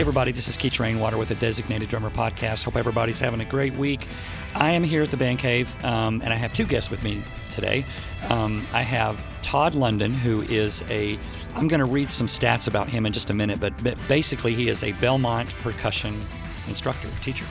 Hey, everybody, this is Keech Rainwater with the Designated Drummer Podcast. Hope everybody's having a great week. I am here at the Band Cave, um, and I have two guests with me today. Um, I have Todd London, who is a, I'm going to read some stats about him in just a minute, but, but basically, he is a Belmont percussion instructor, teacher.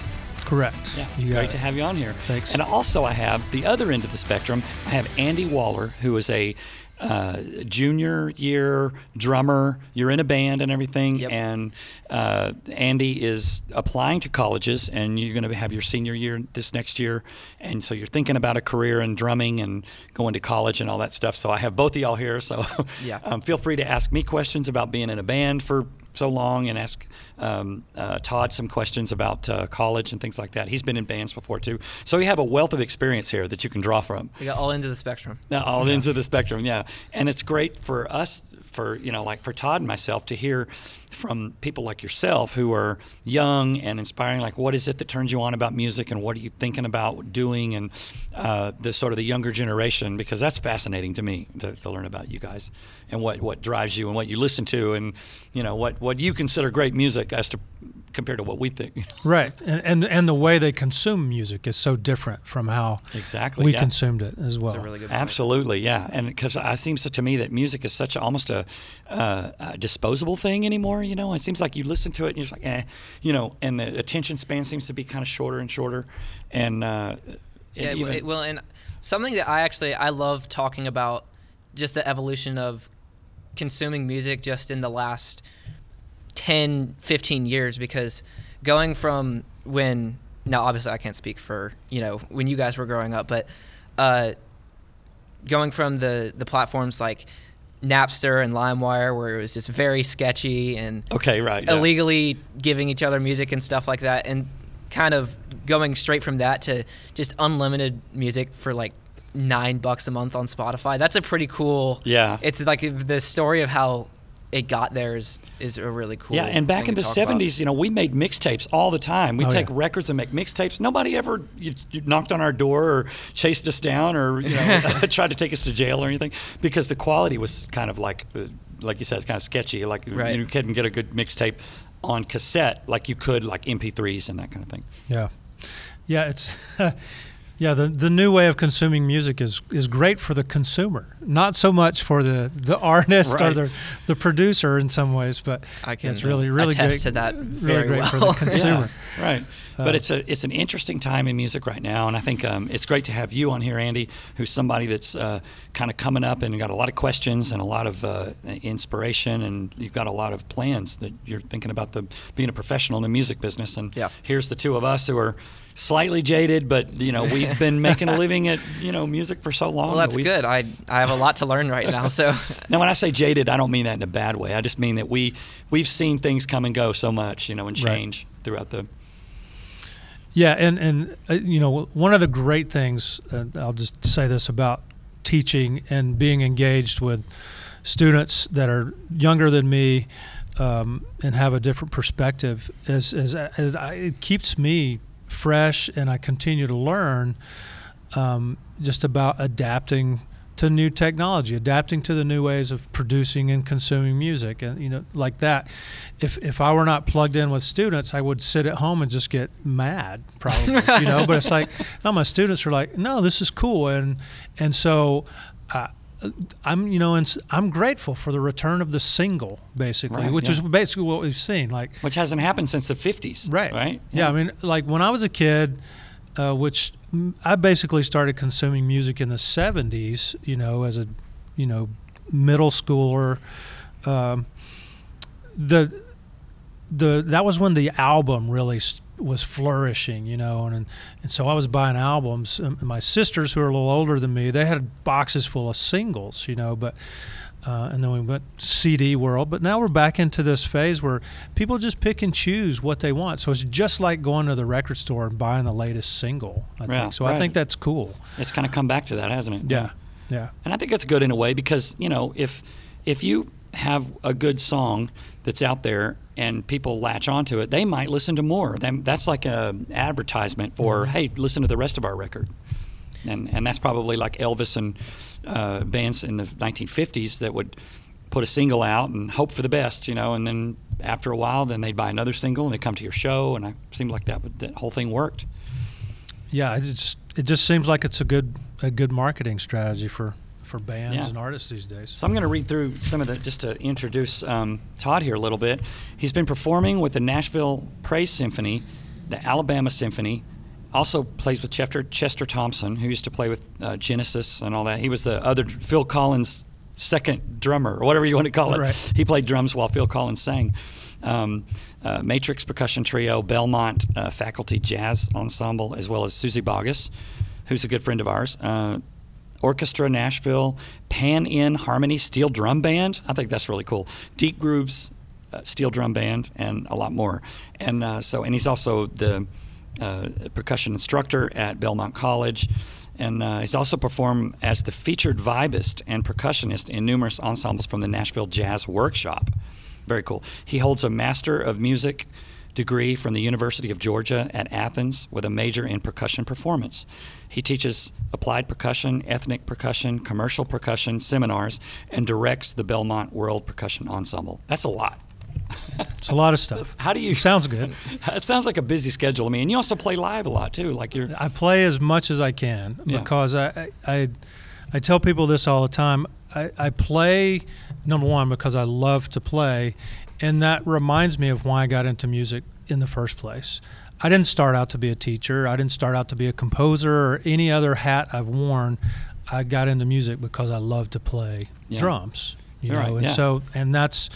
Correct. Yeah, You great it. to have you on here. Thanks. And also, I have the other end of the spectrum. I have Andy Waller, who is a uh, junior year drummer. You're in a band and everything, Yep. and uh, Andy is applying to colleges, and you're going to have your senior year this next year, and so you're thinking about a career in drumming and going to college and all that stuff. So I have both of y'all here. So Yeah. um, feel free to ask me questions about being in a band for so long and ask um, uh, Todd some questions about uh, college and things like that. He's been in bands before too. So you have a wealth of experience here that you can draw from. We got all ends of the spectrum. Now, all ends of the spectrum, yeah. And it's great for us, for you know, like for Todd and myself, to hear from people like yourself who are young and inspiring. Like, what is it that turns you on about music, and what are you thinking about doing, and uh, the sort of the younger generation, because that's fascinating to me to, to learn about you guys and what what drives you and what you listen to, and you know what what you consider great music as to compared to what we think. Right, and, and and the way they consume music is so different from how exactly. we yeah. consumed it as well. A really good. Absolutely, yeah, and because it seems to me that music is such a, almost a, uh, a disposable thing anymore. You know, it seems like you listen to it and you're just like, eh, you know, and the attention span seems to be kind of shorter and shorter, and uh, Yeah, even, it- well, and something that I actually I love talking about just the evolution of consuming music just in the last 10, 15 years because going from when now obviously I can't speak for, you know, when you guys were growing up, but uh, going from the the platforms like Napster and LimeWire where it was just very sketchy and okay, right, yeah. illegally giving each other music and stuff like that and kind of going straight from that to just unlimited music for like nine bucks a month on spotify that's a pretty cool Yeah. it's like the story of how it got there is, is a really cool Yeah, and back thing in the talk about. '70s, you know, we made mixtapes all the time. We Oh, take yeah. records and make mixtapes. Nobody ever you, you knocked on our door or chased us down or you know tried to take us to jail or anything because the quality was kind of like, uh, like you said, it's kind of sketchy. Like Right. you couldn't get a good mixtape on cassette like you could like MP3s and that kind of thing. Yeah, yeah, it's yeah. The the new way of consuming music is is great for the consumer, not so much for the the artist or the the producer in some ways, but I can it's really really attest great to that really very great for well. the consumer. Yeah, right. but Uh, it's a it's an interesting time in music right now, and I think um, it's great to have you on here, Andy, who's somebody that's uh, kind of coming up and got a lot of questions and a lot of uh, inspiration, and you've got a lot of plans that you're thinking about the being a professional in the music business. And Yeah. here's the two of us who are slightly jaded, but you know we've been making a living at you know music for so long. well that's we- good i i have a lot to learn right now so Now, when I say jaded, I don't mean that in a bad way. I just mean that we we've seen things come and go so much, you know, and Right. change throughout the. Yeah, and and uh, you know one of the great things uh, I'll just say this about teaching and being engaged with students that are younger than me um, and have a different perspective is, is, is I, it keeps me fresh and I continue to learn um, just about adapting to new technology, adapting to the new ways of producing and consuming music, and you know, like that. If if I were not plugged in with students, I would sit at home and just get mad, probably, you know. But it's like, no, my students are like, no, this is cool, and and so. Uh, I'm, you know, and I'm grateful for the return of the single, basically, Right, which yeah. is basically what we've seen. Like, which hasn't happened since the 50s. Right. Right. Yeah. I mean, like when I was a kid, uh, which I basically started consuming music in the 70s, you know, as a, you know, middle schooler. Um, the, the, that was when the album really was flourishing, you know, and, and so I was buying albums. And my sisters, who are a little older than me, they had boxes full of singles, you know, but uh, and then we went CD world. But now we're back into this phase where people just pick and choose what they want. So it's just like going to the record store and buying the latest single. I Yeah, think so. I think that's cool. It's kind of come back to that, hasn't it? Yeah, yeah, And I think that's good in a way because you know if if you have a good song that's out there and people latch onto it, they might listen to more. That's like an advertisement for Mm-hmm. hey, listen to the rest of our record. And and that's probably like Elvis and uh, bands in the 1950s that would put a single out and hope for the best, you know, and then after a while, then they'd buy another single and they'd come to your show, and it seemed like that would, that whole thing worked. Yeah, it just it just seems like it's a good a good marketing strategy for for bands Yeah. and artists these days. So I'm going to read through some of the just to introduce um, Todd here a little bit. He's been performing with the Nashville Praise Symphony, the Alabama Symphony. Also plays with Chester Chester Thompson, who used to play with uh, Genesis and all that. He was the other Phil Collins' second drummer, or whatever you want to call it. Right. He played drums while Phil Collins sang. Um, uh, Matrix Percussion Trio, Belmont uh, Faculty Jazz Ensemble, as well as Suzy Bogguss, who's a good friend of ours. Uh, Orchestra Nashville, Pan In Harmony Steel Drum Band. I think that's really cool. Deep Grooves uh, Steel Drum Band, and a lot more. And uh, so, and he's also the uh, percussion instructor at Belmont College. And uh, he's also performed as the featured vibist and percussionist in numerous ensembles from the Nashville Jazz Workshop. Very cool. He holds a Master of Music degree from the University of Georgia at Athens with a major in percussion performance. He teaches applied percussion, ethnic percussion, commercial percussion seminars, and directs the Belmont World Percussion Ensemble. That's a lot. It's a lot of stuff. How do you? Sounds good. It sounds like a busy schedule to me. And you also play live a lot too. Like you're. I play as much as I can Yeah. because I, I, I, I tell people this all the time. I, I play number one because I love to play, and that reminds me of why I got into music in the first place. I didn't start out to be a teacher. I didn't start out to be a composer or any other hat I've worn. I got into music because I love to play Yeah. drums. You Right, know, and yeah. so and that's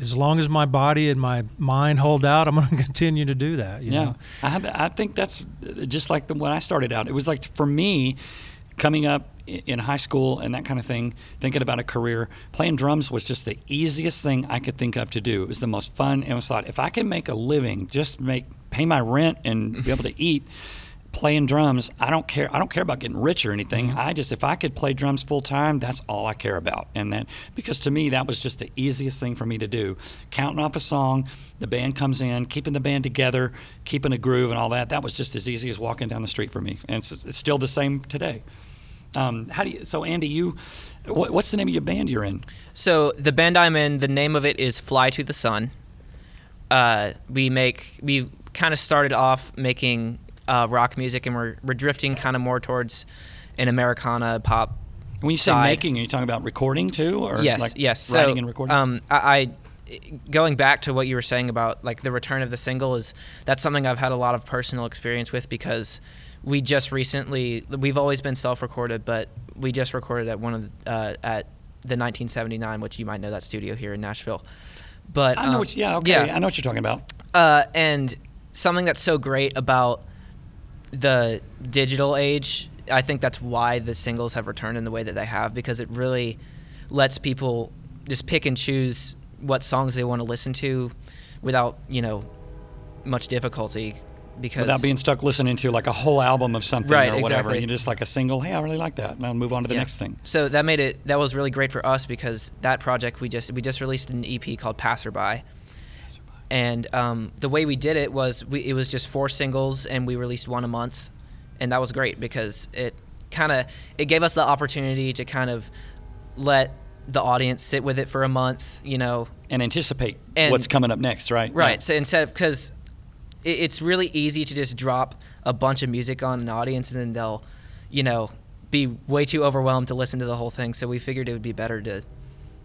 as long as my body and my mind hold out, I'm going to continue to do that. You yeah, know? I have, I think that's just like the, when I started out. It was like for me, coming up in high school and that kind of thing, thinking about a career, playing drums was just the easiest thing I could think of to do. It was the most fun, and it was thought if I can make a living, just make pay my rent and be able to eat. Playing drums, I don't care. I don't care about getting rich or anything. Mm-hmm. I just, if I could play drums full time, that's all I care about. And then, because to me, that was just the easiest thing for me to do. Counting off a song, the band comes in, keeping the band together, keeping a groove and all that. That was just as easy as walking down the street for me, and it's, it's still the same today. Um, how do you? So, Andy, you, what, what's the name of your band you're in? So the band I'm in, the name of it is Fly to the Sun. Uh, we make we kind of started off making uh, rock music, and we're we're drifting kind of more towards an Americana pop. When you say Side. making, are you talking about recording too, or yes, like yes. writing so, and recording? Um, I, I going back to what you were saying about like the return of the single is that's something I've had a lot of personal experience with because we just recently we've always been self-recorded, but we just recorded at one of the, uh, at the 1979, which you might know that studio here in Nashville. But I know um, what. Yeah, okay. yeah. I know what you're talking about. Uh, and something that's so great about the digital age, I think that's why the singles have returned in the way that they have because it really lets people just pick and choose what songs they want to listen to without, you know, much difficulty because Without being stuck listening to like a whole album of something Right, or whatever. exactly. You just like a single. Hey, I really like that. And I'll move on to the Yeah. next thing. So that made it that was really great for us because that project we just we just released an EP called Passerby. And um, the way we did it was we, it was just four singles and we released one a month, and that was great because it kind of it gave us the opportunity to kind of let the audience sit with it for a month, you know, And anticipate And- what's coming up next, right? Right. Yeah. So instead of because it, it's really easy to just drop a bunch of music on an audience and then they'll, you know, be way too overwhelmed to listen to the whole thing. So we figured it would be better to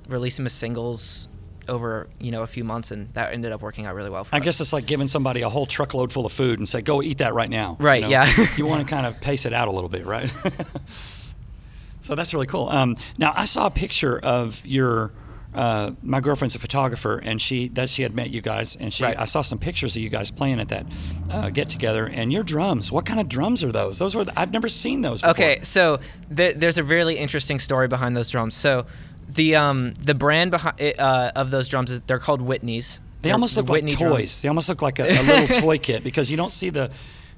release them as singles over you know a few months, and that ended up working out really well for I us. guess it's like giving somebody a whole truckload full of food and say, "Go eat that right now." you Right, know? yeah. you want to kind of pace it out a little bit, right? so that's really cool. Um, now I saw a picture of your. Uh, my girlfriend's a photographer, and she that she had met you guys, and she Right. I saw some pictures of you guys playing at that uh, get together. And your drums, what kind of drums are those? Those were I've never seen those. Before. Okay, so th- there's a really interesting story behind those drums. So the um the brand behind uh, of those drums is they're called Whitney's. They They're almost the look Whitney like drums. toys. They almost look like a, a little toy kit because you don't see the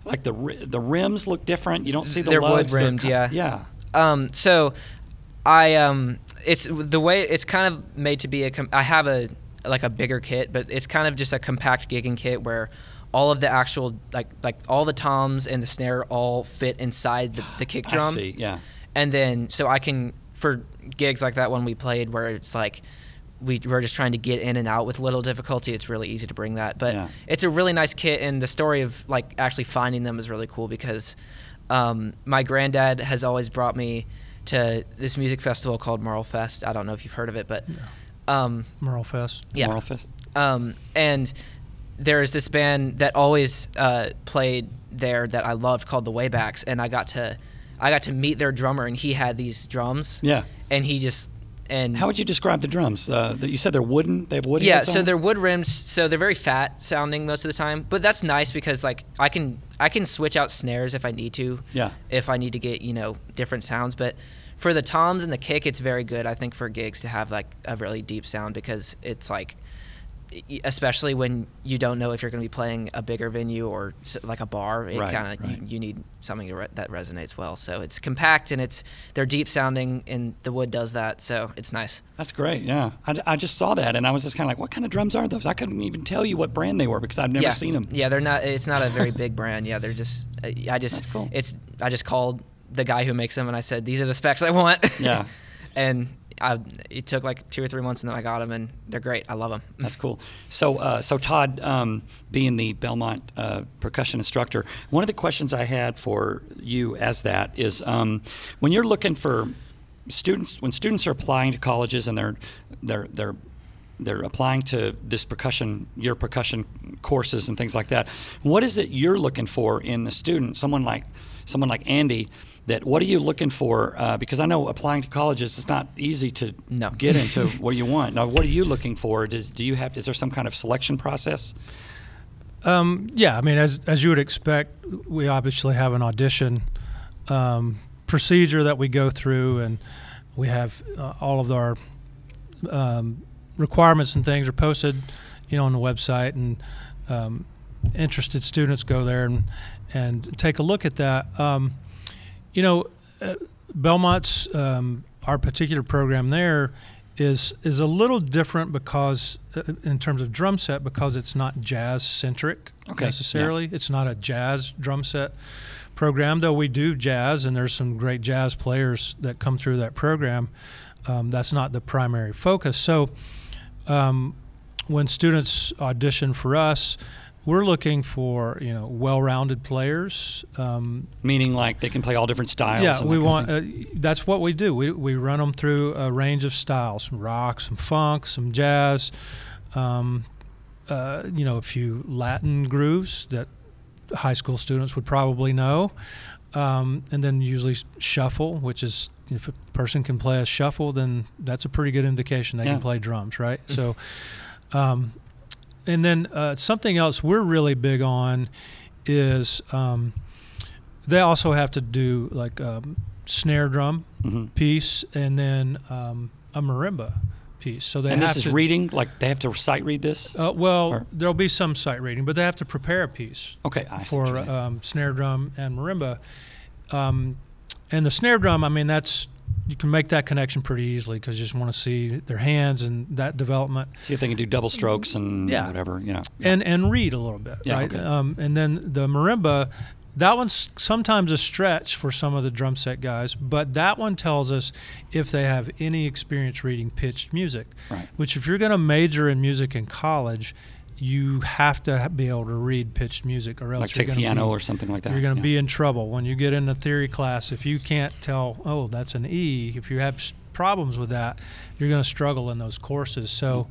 like the the rims look different. You don't see the They're wood lugs. They're rimmed, yeah. Yeah. Um, so I um, it's the way it's kind of made to be a. Com- I have a like a bigger kit, but it's kind of just a compact gigging kit where all of the actual like like all the toms and the snare all fit inside the, the kick drum. I see. Yeah. and then so I can for gigs like that one we played where it's like we were just trying to get in and out with little difficulty, it's really easy to bring that. But Yeah. it's a really nice kit, and the story of like actually finding them is really cool because um, my granddad has always brought me to this music festival called Merle Fest. I don't know if you've heard of it, but um, Merle Fest. yeah. Merle Fest. Um, and there is this band that always uh, played there that I loved called the Waybacks, and I got to I got to meet their drummer, and he had these drums. Yeah. And he just and How would you describe the drums? Uh, that you said they're wooden. They have wood. yeah, so they're wood rims, so they're very fat sounding most of the time. But that's nice because like I can I can switch out snares if I need to. Yeah. If I need to get you know different sounds, but for the toms and the kick, it's very good. I think for gigs to have like a really deep sound because it's like, especially when you don't know if you're going to be playing a bigger venue or like a bar, it Right, kind of right. you, you need something to re- that resonates well. So it's compact and it's they're deep sounding and the wood does that, so it's nice. That's great. Yeah, I, I just saw that and I was just kind of like, what kind of drums are those? I couldn't even tell you what brand they were because I've never yeah. seen them. Yeah, they're not. It's not a very big brand. Yeah, they're just. I just. That's cool. It's. I just called the guy who makes them and I said these are the specs I want. Yeah. and I, it took like two or three months and then I got them and they're great. I love them. That's cool. So, uh, so Todd, um, being the Belmont uh, percussion instructor, one of the questions I had for you as that is um, when you're looking for students, when students are applying to colleges and they're they're they're they're applying to this percussion, your percussion courses and things like that. What is it you're looking for in the student? Someone like someone like Andy. That what are you looking for? Uh, because I know applying to colleges is not easy to No. get into what you want. Now, what are you looking for? Does do you have? Is there some kind of selection process? Um, yeah, I mean, as as you would expect, we obviously have an audition um, procedure that we go through, and we have uh, all of our um, requirements and things are posted, you know, on the website, and um, interested students go there and and take a look at that. Um, you know, uh, Belmont's um, our particular program there is is a little different because uh, in terms of drum set because it's not jazz centric Okay, yeah. necessarily. It's not a jazz drum set program, though we do jazz, and there's some great jazz players that come through that program. Um, that's not the primary focus. So, um, when students audition for us, we're looking for you know well-rounded players. Um, Meaning, like they can play all different styles. yeah, we want. Uh, that's what we do. We we run them through a range of styles: some rock, some funk, some jazz. Um, uh, you know, a few Latin grooves that high school students would probably know, um, and then usually shuffle, which is if a person can play a shuffle, then that's a pretty good indication they Yeah. can play drums, right? so, um, and then uh, something else we're really big on is um, they also have to do like a snare drum Mhm. piece and then um, a marimba piece. So they And have this is to, reading. Like they have to sight read this. uh, well, or- there'll be some sight reading, but they have to prepare a piece Okay, I for um, snare drum and marimba. Um, and the snare drum, I mean, that's you can make that connection pretty easily because you just want to see their hands and that development, see if they can do double strokes and Yeah. whatever. You know. and and read a little bit, Yeah, right? okay. Um, and then the marimba, that one's sometimes a stretch for some of the drum set guys, but that one tells us if they have any experience reading pitched music. Right. Which, if you're going to major in music in college, you have to be able to read pitched music, or else like you're take piano be, or something like that. you're going to yeah. be in trouble when you get in the theory class. If you can't tell, oh, that's an E, if you have problems with that, you're going to struggle in those courses. So,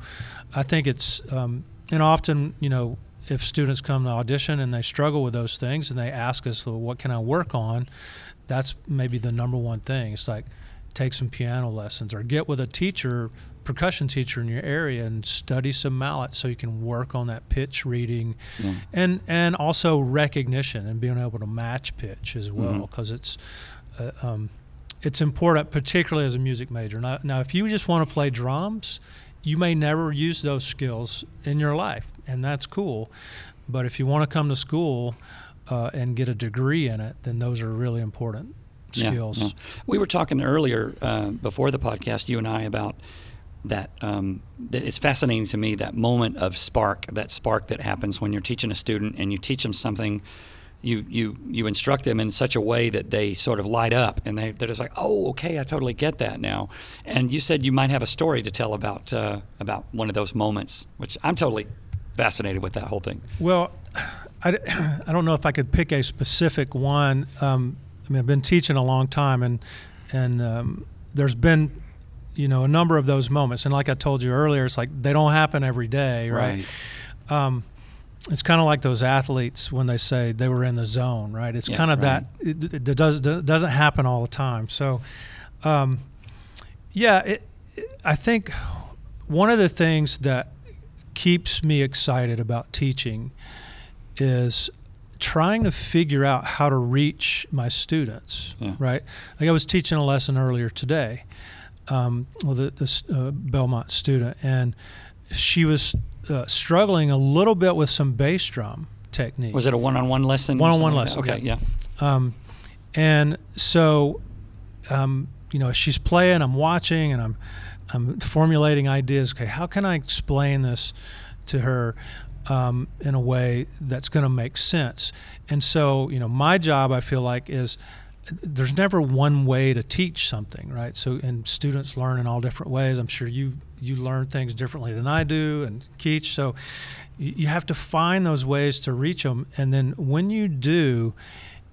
I think it's um, and often, you know, if students come to audition and they struggle with those things and they ask us, well, what can I work on? That's maybe the number one thing. It's like take some piano lessons or get with a teacher, percussion teacher in your area and study some mallet so you can work on that pitch reading Yeah. and and also recognition and being able to match pitch as well because it's uh, um, it's important particularly as a music major now, now if you just want to play drums you may never use those skills in your life and that's cool but if you want to come to school uh, and get a degree in it then those are really important Yeah, skills yeah. We were talking earlier uh, before the podcast, you and I, about that. Um, that it's fascinating to me that moment of spark, that spark that happens when you're teaching a student and you teach them something. you you you instruct them in such a way that they sort of light up and they they're just like, oh, okay, I totally get that now. And you said you might have a story to tell about uh, about one of those moments, which I'm totally fascinated with that whole thing. Well, I, I don't know if I could pick a specific one. Um, I mean, I've been teaching a long time, and and um, there's been, you know, a number of those moments. And like I told you earlier, it's like they don't happen every day, right? Um, it's kind of like those athletes when they say they were in the zone, right? It's Yeah, kind of right. that. It, it does it doesn't happen all the time. So, um, yeah, it, it, I think one of the things that keeps me excited about teaching is trying to figure out how to reach my students. Yeah. Right? Like I was teaching a lesson earlier today um, with a, this uh, Belmont student, and she was uh, struggling a little bit with some bass drum technique. Was it a one-on-one lesson? One-on-one like lesson, Okay, yeah. yeah. Um, and so, um, you know, she's playing, I'm watching, and I'm, I'm formulating ideas. Okay, how can I explain this to her um, in a way that's going to make sense? And so, you know, my job, I feel like, is there's never one way to teach something, right? So, and students learn in all different ways. I'm sure you you learn things differently than I do, and Keech. So, you you have to find those ways to reach them, and then when you do,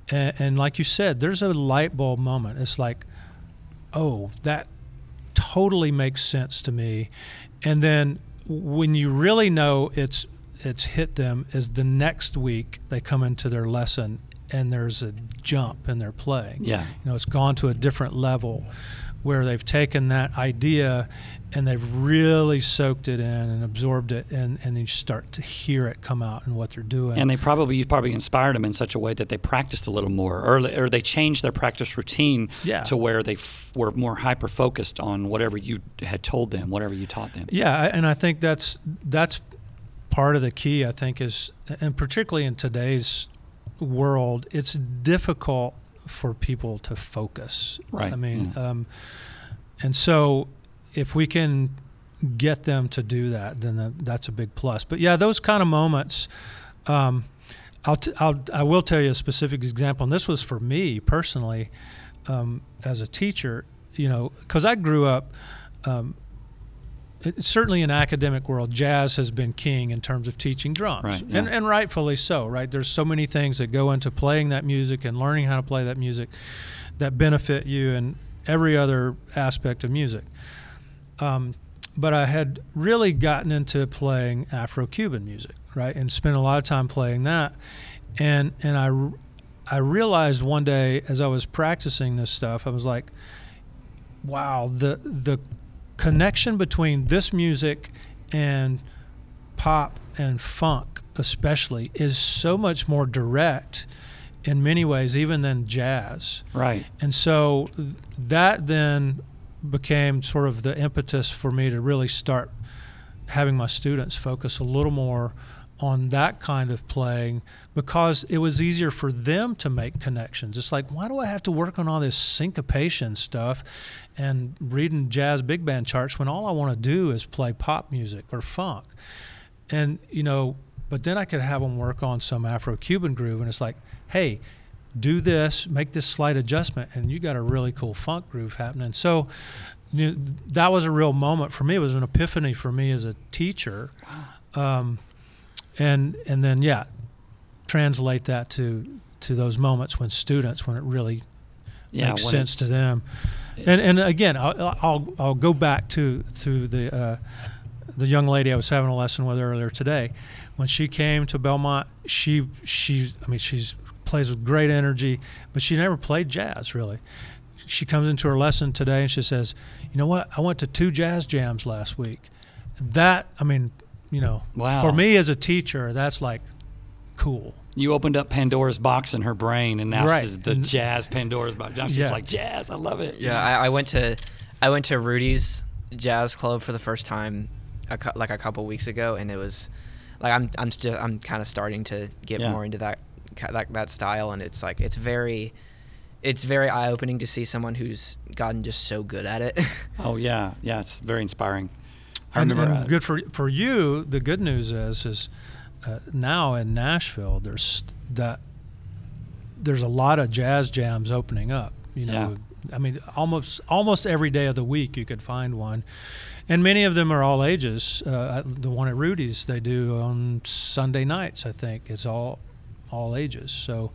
and, and like you said, there's a light bulb moment. It's like, oh, that totally makes sense to me. And then when you really know it's it's hit them is the next week they come into their lesson and there's a jump in their playing. Yeah. You know, it's gone to a different level where they've taken that idea and they've really soaked it in and absorbed it and, and you start to hear it come out and what they're doing. And they probably you probably inspired them in such a way that they practiced a little more, or or they changed their practice routine Yeah. to where they f- were more hyper focused on whatever you had told them, whatever you taught them. Yeah, and I think that's that's part of the key. I think is, and particularly in today's world, it's difficult for people to focus. Right, I mean, yeah. um, and so if we can get them to do that, then that, that's a big plus. But yeah, those kind of moments. Um, I'll, t- I'll I will tell you a specific example, and this was for me personally, um, as a teacher. You know, because I grew up. Um, certainly in academic world, jazz has been king in terms of teaching drums, Right, and, yeah. and rightfully so. Right, there's so many things that go into playing that music and learning how to play that music that benefit you in every other aspect of music. Um, but I had really gotten into playing Afro-Cuban music, right, and spent a lot of time playing that, and and I, I realized one day as I was practicing this stuff, I was like, wow, the the connection between this music and pop and funk especially is so much more direct in many ways even than jazz Right. and so that then became sort of the impetus for me to really start having my students focus a little more on that kind of playing because it was easier for them to make connections. It's like, why do I have to work on all this syncopation stuff and reading jazz big band charts when all I want to do is play pop music or funk? And, you know, but then I could have them work on some Afro Cuban groove, and it's like, hey, do this, make this slight adjustment, and you got a really cool funk groove happening. So you know, that was a real moment for me. It was an epiphany for me as a teacher. Um, and and then yeah, translate that to to those moments when students when it really Yeah. makes sense to them. And and again, I'll I'll, I'll go back to to the uh, the young lady I was having a lesson with earlier today. When she came to Belmont, she she I mean she's plays with great energy, but she never played jazz really. She comes into her lesson today and she says, "You know what? I went to two jazz jams last week." That I mean, you know, Wow. for me as a teacher, that's like cool. You opened up Pandora's box in her brain, and now Right. this is the jazz Pandora's box. Now she's Yeah. like, jazz, I love it. Yeah, I, I went to I went to Rudy's Jazz Club for the first time, a, cou- like a couple weeks ago, and it was like I'm I'm still I'm kind of starting to get Yeah. more into that that that style, and it's like it's very it's very eye opening to see someone who's gotten just so good at it. Oh yeah, yeah. It's very inspiring. I and, remember. and good for for you. The good news is is uh, now in Nashville, there's that there's a lot of jazz jams opening up. You know, I mean, almost almost every day of the week you could find one, and many of them are all ages. Uh, the one at Rudy's they do on Sunday nights. I think it's all all ages. So,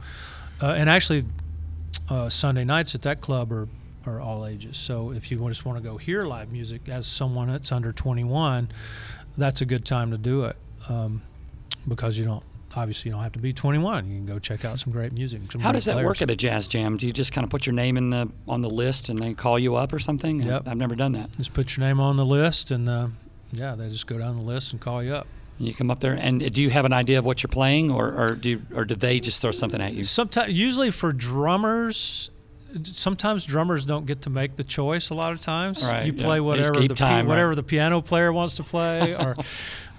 uh, and actually, uh, Sunday nights at that club are are all ages. So if you just want to go hear live music as someone that's under 21, that's a good time to do it um, because you don't obviously you don't have to be 21. You can go check out some great music. Some How great does that players. work at a jazz jam? Do you just kind of put your name in the on the list and they call you up or something? Yep. I've never done that. Just put your name on the list, and uh, yeah, they just go down the list and call you up. You come up there, and do you have an idea of what you're playing, or or do you, or do they just throw something at you? Sometimes, usually for drummers, sometimes drummers don't get to make the choice. A lot of times, Right, you play just whatever the time, right. whatever the piano player wants to play, or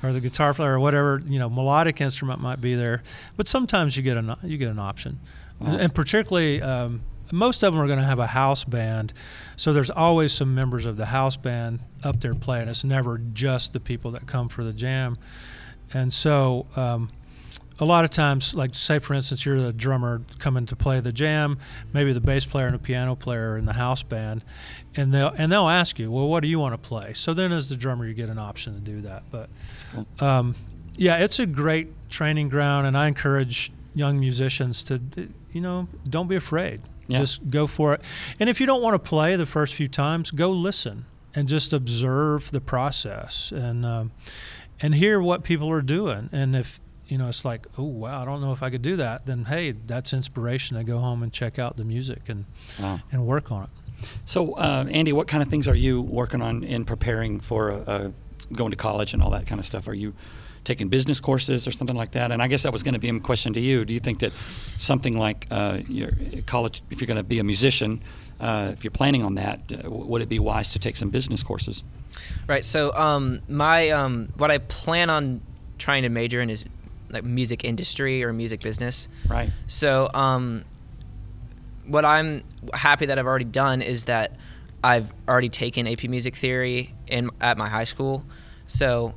or the guitar player, or whatever you know melodic instrument might be there. But sometimes you get an you get an option, Wow. and, and particularly. Um, most of them are going to have a house band, so there's always some members of the house band up there playing. It's never just the people that come for the jam, and so um, a lot of times, like say for instance, you're the drummer coming to play the jam, maybe the bass player and a piano player in the house band, and they'll and they'll ask you, well, what do you want to play? So then, as the drummer, you get an option to do that. But um, yeah, it's a great training ground, and I encourage young musicians to, you know, don't be afraid. Yeah. Just go for it. And if you don't want to play the first few times, go listen and just observe the process and um, and hear what people are doing. And if you know it's like, oh wow, I don't know if I could do that, then hey, that's inspiration to go home and check out the music and Wow. and work on it. So, uh, Andy, what kind of things are you working on in preparing for uh, going to college and all that kind of stuff? Are you taking business courses or something like that? And I guess that was going to be a question to you. Do you think that something like uh, your college, if you're going to be a musician, uh, if you're planning on that, uh, would it be wise to take some business courses? Right. So um, my um, what I plan on trying to major in is like music industry or music business. Right. So um, what I'm happy that I've already done is that I've already taken AP Music Theory in at my high school. So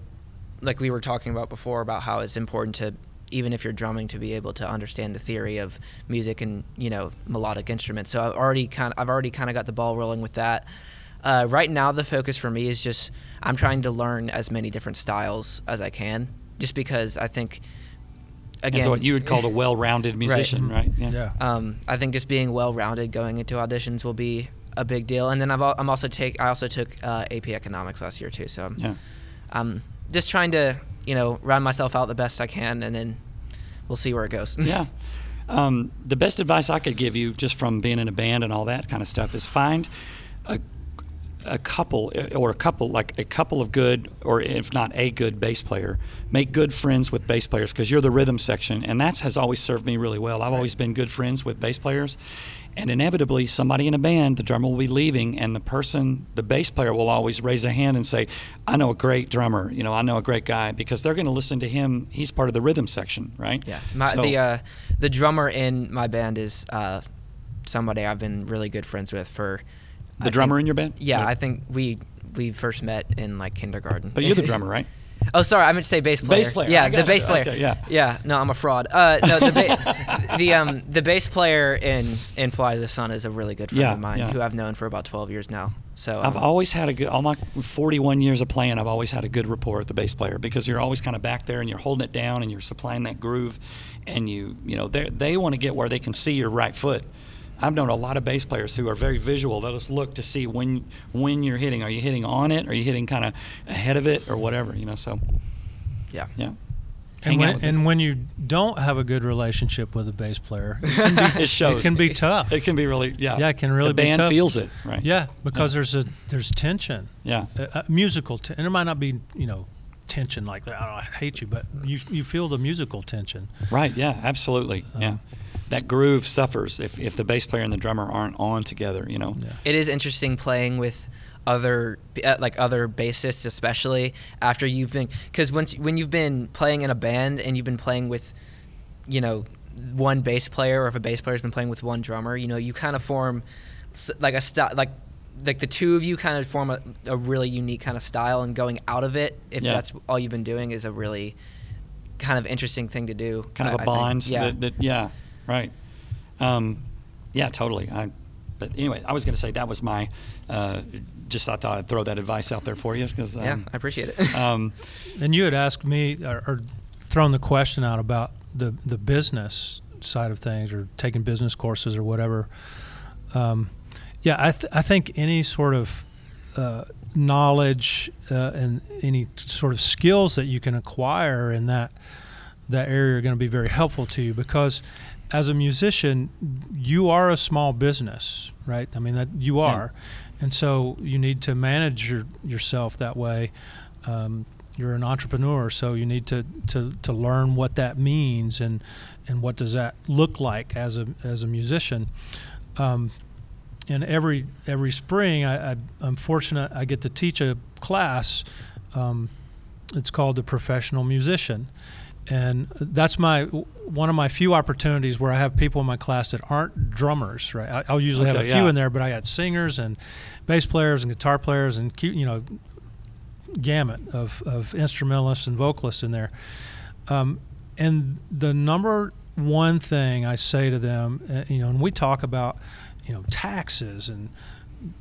like we were talking about before about how it's important to even if you're drumming to be able to understand the theory of music and you know melodic instruments. So I've already kind of, I've already kind of got the ball rolling with that. Uh, right now, the focus for me is just I'm trying to learn as many different styles as I can, just because I think again and so what you would call a well-rounded musician, right? Yeah. um, I think just being well-rounded going into auditions will be a big deal. And then I've al- I'm also take I also took uh, AP Economics last year too. So I'm, Yeah. I'm just trying to you know round myself out the best I can, and then we'll see where it goes. yeah. Um, the best advice I could give you, just from being in a band and all that kind of stuff, is find a, a couple or a couple like a couple of good, or if not a good bass player. Make good friends with bass players because you're the rhythm section, and that has always served me really well. I've always been good friends with bass players. And inevitably, somebody in a band, the drummer will be leaving, and the person, the bass player, will always raise a hand and say, "I know a great drummer. You know, I know a great guy," because they're going to listen to him. He's part of the rhythm section, right? Yeah, my, So- the uh, the drummer in my band is uh, somebody I've been really good friends with for. The drummer in your band? Yeah. I think we we first met in like kindergarten. But you're the drummer, right? oh, sorry, I meant to say bass player. Bass player, Yeah, the bass player. Okay, yeah. Yeah, no, I'm a fraud. Uh, no, the ba- the um the bass player in in Fly to the Sun is a really good friend Yeah, of mine yeah. who I've known for about 12 years now. So I've um, always had a good, all my 41 years of playing, I've always had a good rapport with the bass player because you're always kind of back there and you're holding it down and you're supplying that groove, and you, you know, they they want to get where they can see your right foot. I've known a lot of bass players who are very visual. They'll just look to see when when you're hitting. Are you hitting on it? Are you hitting kind of ahead of it or whatever? You know, so yeah. yeah. And when, and when you don't have a good relationship with a bass player, it can be, it shows. it can be tough. It can be really yeah. Yeah, it can really the be band tough. feels it right. Yeah, because there's a there's tension, Yeah. uh, uh, musical, ten- and it might not be you know tension like that. I hate you, but you you feel the musical tension. Right. Yeah. Absolutely. Um, yeah. That groove suffers if, if the bass player and the drummer aren't on together. You know. Yeah. it is interesting playing with other uh, like other bassists especially after you've been because once when you've been playing in a band and you've been playing with you know one bass player or if a bass player's been playing with one drummer you know you kind of form like a style like like the two of you kind of form a, a really unique kind of style and going out of it if Yeah. that's all you've been doing is a really kind of interesting thing to do Kind of I- a I think. bond. yeah That, that, yeah. Right. Um, yeah, totally. I, but anyway, I was going to say that was my. Uh, just I thought I'd throw that advice out there for you because um, yeah, I appreciate it. um, And you had asked me or, or thrown the question out about the the business side of things or taking business courses or whatever. Um, yeah, I, th- I think any sort of uh, knowledge uh, and any sort of skills that you can acquire in that that area are going to be very helpful to you because as a musician you are a small business right? I mean that you are. And so you need to manage your, yourself that way. Um, you're an entrepreneur so you need to, to, to learn what that means and and what does that look like as a as a musician. Um, and every every spring I, I, am fortunate I get to teach a class um, it's called the professional musician and that's my one of my few opportunities where I have people in my class that aren't drummers. Right, I, will usually okay, have a few in there, but I got singers and bass players and guitar players and you know, gamut of of instrumentalists and vocalists in there. Um, and the number one thing I say to them, uh, you know, and we talk about, you know, taxes and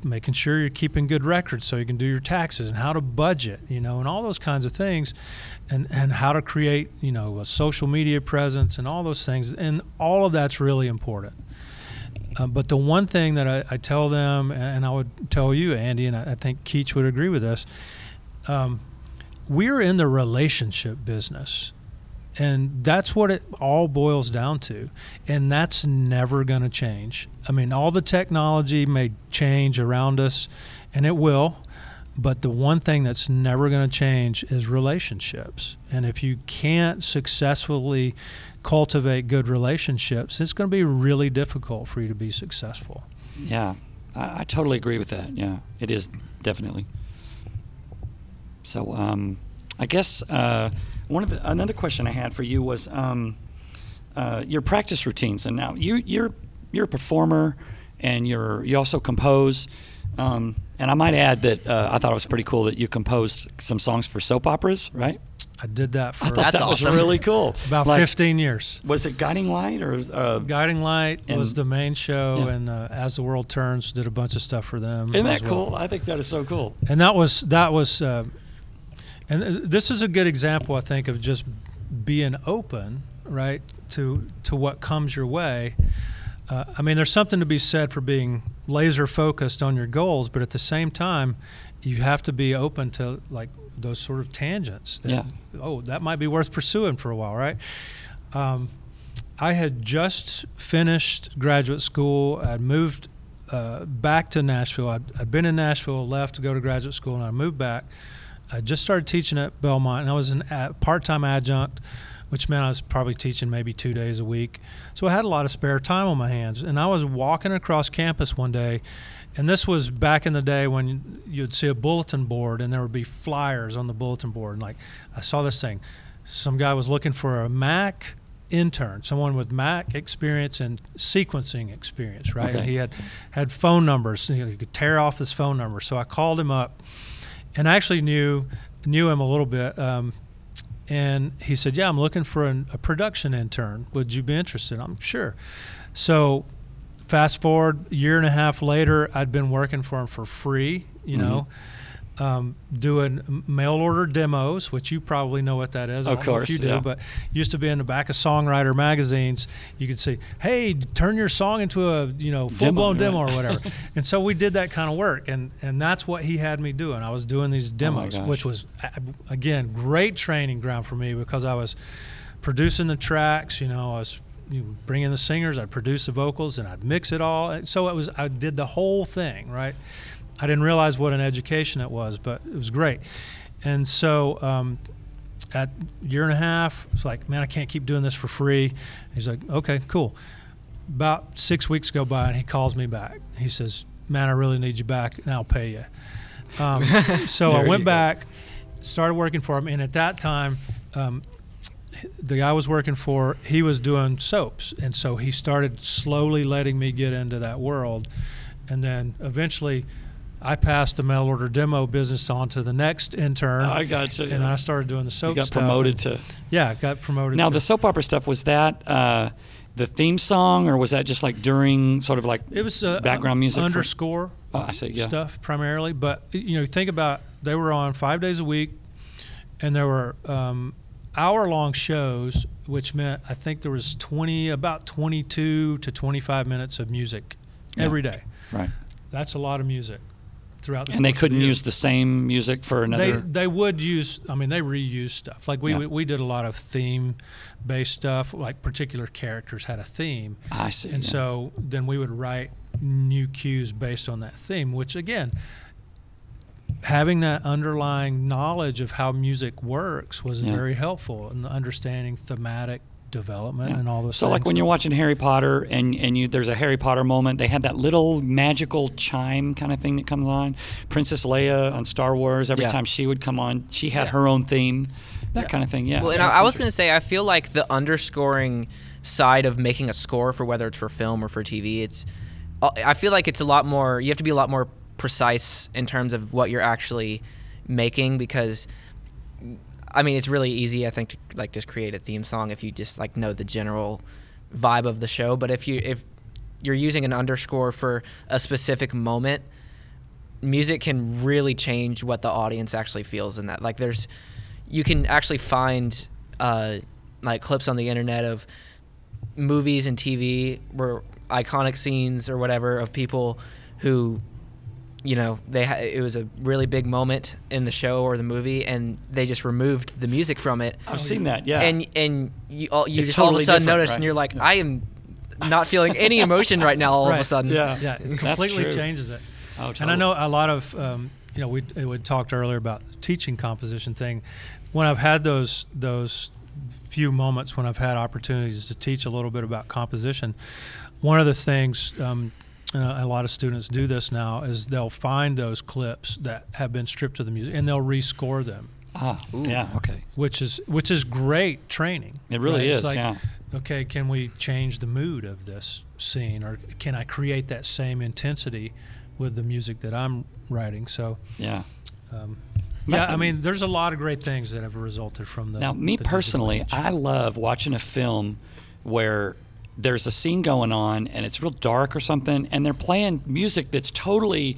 making sure you're keeping good records so you can do your taxes and how to budget, you know, and all those kinds of things, and and how to create, you know, a social media presence and all those things, and all of that's really important. Uh, but the one thing that I, I, tell them, and I would tell you, Andy, and I, I think Keech would agree with us, um, we're in the relationship business. And that's what it all boils down to. And that's never going to change. I mean, all the technology may change around us, and it will. But the one thing that's never going to change is relationships. And if you can't successfully cultivate good relationships, it's going to be really difficult for you to be successful. Yeah, I, I totally agree with that. Yeah, it is definitely. So, um, I guess. Uh, one of the another question I had for you was um, uh, your practice routines, and now you you're you're a performer, and you're you also compose. Um, and I might add that uh, I thought it was pretty cool that you composed some songs for soap operas, right? I did that for I thought That's that awesome. was really cool. about Like, 15 years. Was it Guiding Light or uh, Guiding Light was the main show, Yeah. and uh, As the World Turns did a bunch of stuff for them. isn't that well. cool? I think that is so cool. and that was that was uh, and uh, this is a good example i think of just being open right to to what comes your way uh, i mean there's something to be said for being laser focused on your goals but at the same time you have to be open to like those sort of tangents that, Yeah. oh that might be worth pursuing for a while right um, i had just finished graduate school i'd moved uh, back to Nashville. I'd, I'd been in Nashville, left to go to graduate school, and I moved back. I just started teaching at Belmont, and I was a part-time adjunct, which meant I was probably teaching maybe two days a week. So I had a lot of spare time on my hands, and I was walking across campus one day, and this was back in the day when you'd see a bulletin board, and there would be flyers on the bulletin board. And like I saw this thing, some guy was looking for a Mac intern, someone with Mac experience and sequencing experience, right? Okay. And he had had phone numbers. You, know, you could tear off his phone number. So I called him up, and I actually knew knew him a little bit. Um, and he said, "Yeah, I'm looking for an, a production intern. Would you be interested?" I'm sure. So fast forward a year and a half later, I'd been working for him for free. You Mhm. know. Um, doing mail order demos, which you probably know what that is. Of don't know if course, you do, yeah. but used to be in the back of songwriter magazines. You could say, "Hey, turn your song into a you know full blown Demo, demo right. or whatever." and so we did that kind of work, and and that's what he had me doing. I was doing these demos, Oh which was again great training ground for me because I was producing the tracks. You know, I was you know, bringing the singers, I'd produce the vocals, and I'd mix it all. So it was I did the whole thing right. I didn't realize what an education it was, but it was great. And so um, at year and a half, it's like, man, I can't keep doing this for free. He's like, okay, cool. About six weeks go by, and he calls me back. He says, man, I really need you back, and I'll pay you. Um, so I went back, started working for him, and at that time, um, the guy I was working for, he was doing soaps, and so he started slowly letting me get into that world, and then eventually, I passed the mail order demo business on to the next intern, I got you. and then I started doing the soap you got stuff. promoted to. Yeah, got promoted. Now to, the soap opera stuff was that. Uh, the theme song, or was that just like during sort of like It was uh, background music? for- underscore Oh, I see. Yeah. stuff primarily, but you know, think about they were on five days a week, and there were um, hour-long shows, which meant I think there was twenty, about twenty-two to twenty-five minutes of music Yeah. every day. Right. That's a lot of music throughout. The And they the couldn't year. use the same music for They another. they would use. I mean, they reuse stuff. Like we Yeah. we, we did a lot of theme-based stuff. Like particular characters had a theme, I see. and yeah. so then we would write new cues based on that theme. Which again, having that underlying knowledge of how music works was Yeah. very helpful in understanding thematic development Yeah. and all those. So, like when you're watching Harry Potter and and you there's a Harry Potter moment, they had that little magical chime kind of thing that comes on. Princess Leia on Star Wars, every Yeah. time she would come on, she had Yeah. her own theme, that Yeah. kind of thing. Yeah. Well, and That's I, I was gonna say, I feel like the underscoring side of making a score for whether it's for film or for TV, it's, uh, I feel like it's a lot more. You have to be a lot more precise in terms of what you're actually making because, I mean, it's really easy. I think to like just create a theme song if you just like know the general vibe of the show. But if you if you're using an underscore for a specific moment, music can really change what the audience actually feels in that. Like there's you can actually find uh, like clips on the internet of movies and TV where iconic scenes or whatever of people who you know they ha- it was a really big moment in the show or the movie and they just removed the music from it I've seen that. Yeah. and and you all, you It's just all of a sudden notice right? and you're like I am not feeling any emotion right now all of a sudden Yeah. Yeah, it completely changes it. oh, And I know a lot of, um, you know, we we talked earlier about teaching composition thing. When I've had those those few moments when I've had opportunities to teach a little bit about composition, one of the things, um, and a a lot of students do this now, is they'll find those clips that have been stripped of the music and they'll rescore them, Ah, yeah. Okay. which is which is great training. It really right? Is. like, yeah. okay, can we change the mood of this scene, or can I create that same intensity with the music that I'm writing? So, Yeah. um, yeah, I mean, there's a lot of great things that have resulted from the. Now, me the personally. I love watching a film where there's a scene going on and it's real dark or something, and they're playing music that's totally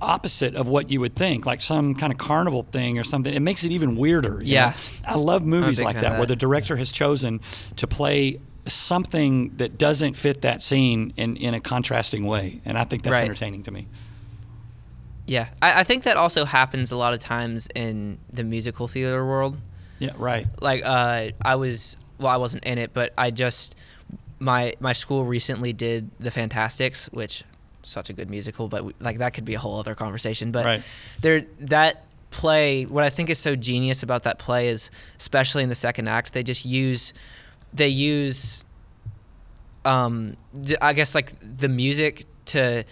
opposite of what you would think, like some kind of carnival thing or something. It makes it even weirder. Yeah. know? I love movies like fan that, where the director has chosen to play something that doesn't fit that scene in, in a contrasting way. And I think that's Right. entertaining to me. yeah I, I think that also happens a lot of times in the musical theater world Yeah, right. like uh, I was well, I wasn't in it, but I just my my school recently did the Fantasticks, which such a good musical, but we, like that could be a whole other conversation. But Right. there that play, what I think is so genius about that play is, especially in the second act, they just use they use um I guess like the music to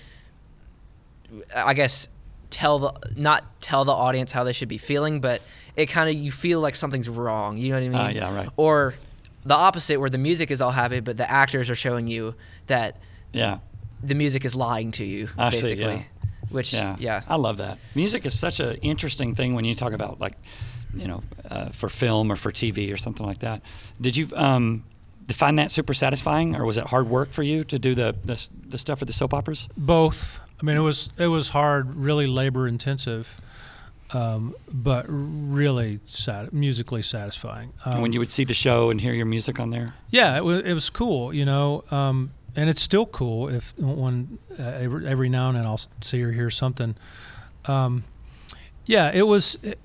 I guess tell the not tell the audience how they should be feeling, but it kind of you feel like something's wrong. You know what I mean? Ah, yeah, right. Or the opposite, where the music is all happy, but the actors are showing you that Yeah. the music is lying to you, I see, basically. yeah. Which Yeah, yeah, I love that. Music is such an interesting thing when you talk about like, you know, uh, for film or for TV or something like that. Did you um, find that super satisfying, or was it hard work for you to do the the, the stuff for the soap operas? both. I mean, it was it was hard, really labor intensive, um, but really sat- musically satisfying. Um, when you would see the show and hear your music on there? Yeah, it was it was cool, you know, um, and it's still cool if when uh, every, every now and then I'll see or hear something. Um, yeah, it was. It,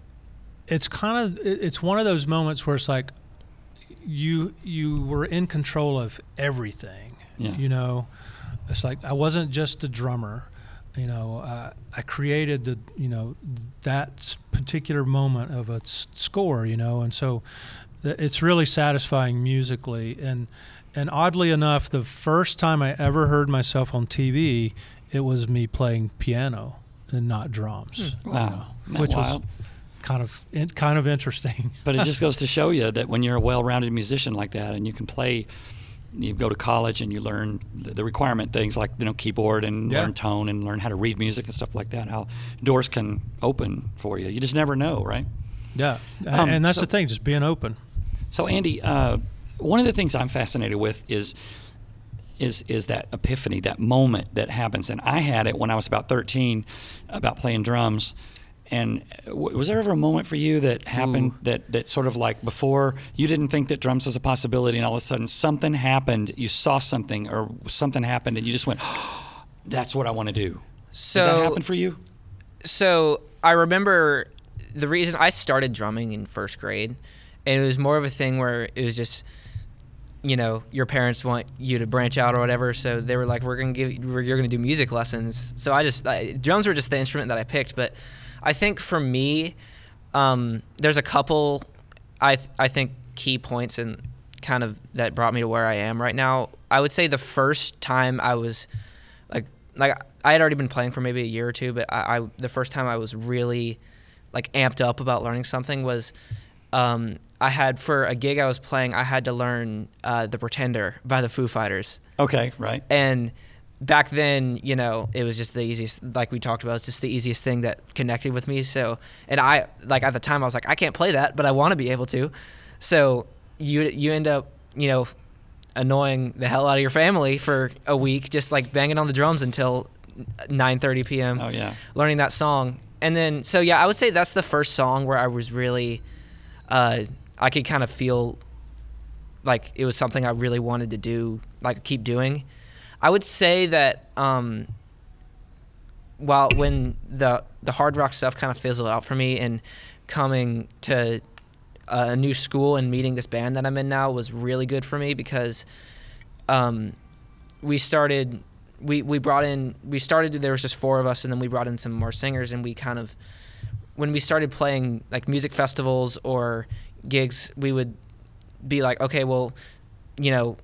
it's kind of it, it's one of those moments where it's like you you were in control of everything. Yeah. You know, it's like I wasn't just the drummer. You know, uh, I created the you know that particular moment of a s- score. You know, and so th- it's really satisfying musically and and oddly enough the first time i ever heard myself on tv it was me playing piano and not drums you Wow. know, which wild? was kind of in, kind of interesting But it just goes to show you that when you're a well-rounded musician like that, and you can play, you go to college and you learn the, requirement things like you know keyboard and Yeah. learn tone and learn how to read music and stuff like that. How doors can open for you. You just never know, right? yeah Um, and that's so- the thing just being open So Andy, uh, one of the things I'm fascinated with is is is that epiphany, that moment that happens. And I had it when I was about 13, about playing drums. And uh, w- was there ever a moment for you that happened Ooh. that that sort of like before you didn't think that drums was a possibility, and all of a sudden something happened, you saw something or something happened, and you just went, "That's what I want to do." So Did that happen for you? so I remember the reason I started drumming in first grade, and it was more of a thing where it was just, you know, your parents want you to branch out or whatever, so they were like, "We're gonna give, you're gonna do music lessons." So I just I, drums were just the instrument that I picked, but I think for me, um, there's a couple, I th- I think key points and kind of that brought me to where I am right now. I would say the first time I was like like I had already been playing for maybe a year or two, but I, I the first time I was really like amped up about learning something was um, I had for a gig I was playing I had to learn uh, the Pretender by the Foo Fighters, Okay, right. and back then you know it was just the easiest like we talked about it's just the easiest thing that connected with me so and I like at the time I was like I can't play that but I want to be able to so you you end up you know annoying the hell out of your family for a week, just like banging on the drums until 9:30 p.m. Oh yeah. learning that song. And then, so yeah, I would say that's the first song where I was really, uh, I could kind of feel like it was something I really wanted to do, like keep doing. I would say that um, while when the the hard rock stuff kind of fizzled out for me, and coming to a new school and meeting this band that I'm in now was really good for me because um, we started we we brought in we started there was just four of us and then we brought in some more singers and we kind of when we started playing like music festivals or gigs we would be like okay well you know